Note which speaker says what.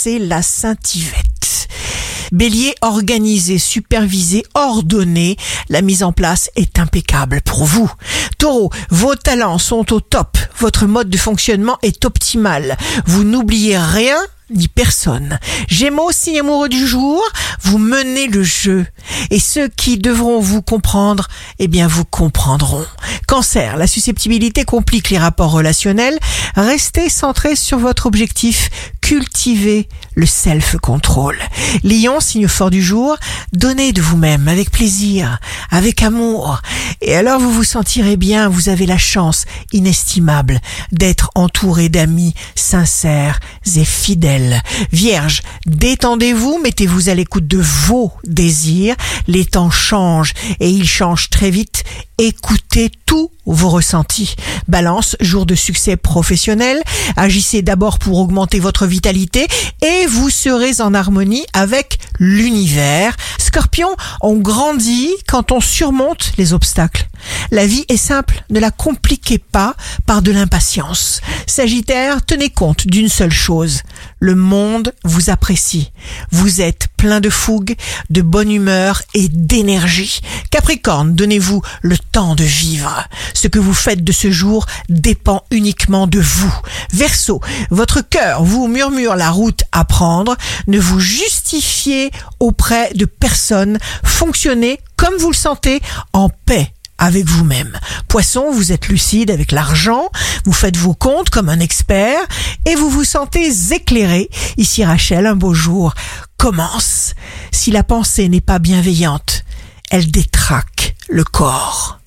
Speaker 1: c'est la Saint-Yvette. Bélier, organisé, supervisé, ordonné, la mise en place est impeccable pour vous. Taureau, vos talents sont au top, votre mode de fonctionnement est optimal. Vous n'oubliez rien ni personne. Gémeaux, signe amoureux du jour, vous menez le jeu. Et ceux qui devront vous comprendre, eh bien vous comprendront. Cancer, la susceptibilité complique les rapports relationnels. Restez centré sur votre objectif. Cultivez le self-control. Lion, signe fort du jour, donnez de vous-même avec plaisir, avec amour. Et alors vous vous sentirez bien, vous avez la chance inestimable d'être entouré d'amis sincères et fidèles. Vierge, détendez-vous, mettez-vous à l'écoute de vos désirs. Les temps changent et ils changent très vite. Écoutez tous vos ressentis. Balance, jour de succès professionnel. Agissez d'abord pour augmenter votre vitalité et vous serez en harmonie avec l'univers. Scorpion, on grandit quand on surmonte les obstacles. La vie est simple, ne la compliquez pas par de l'impatience. Sagittaire, tenez compte d'une seule chose. Le monde vous apprécie. Vous êtes plein de fougue, de bonne humeur et d'énergie. Capricorne, donnez-vous le temps de vivre. Ce que vous faites de ce jour dépend uniquement de vous. Verseau, votre cœur vous murmure la route à prendre. Ne vous justifiez auprès de personne. Fonctionnez comme vous le sentez en paix avec vous-même. Poisson, vous êtes lucide avec l'argent, vous faites vos comptes comme un expert et vous vous sentez éclairé. Ici Rachel, un beau jour commence. Si la pensée n'est pas bienveillante, elle détraque le corps.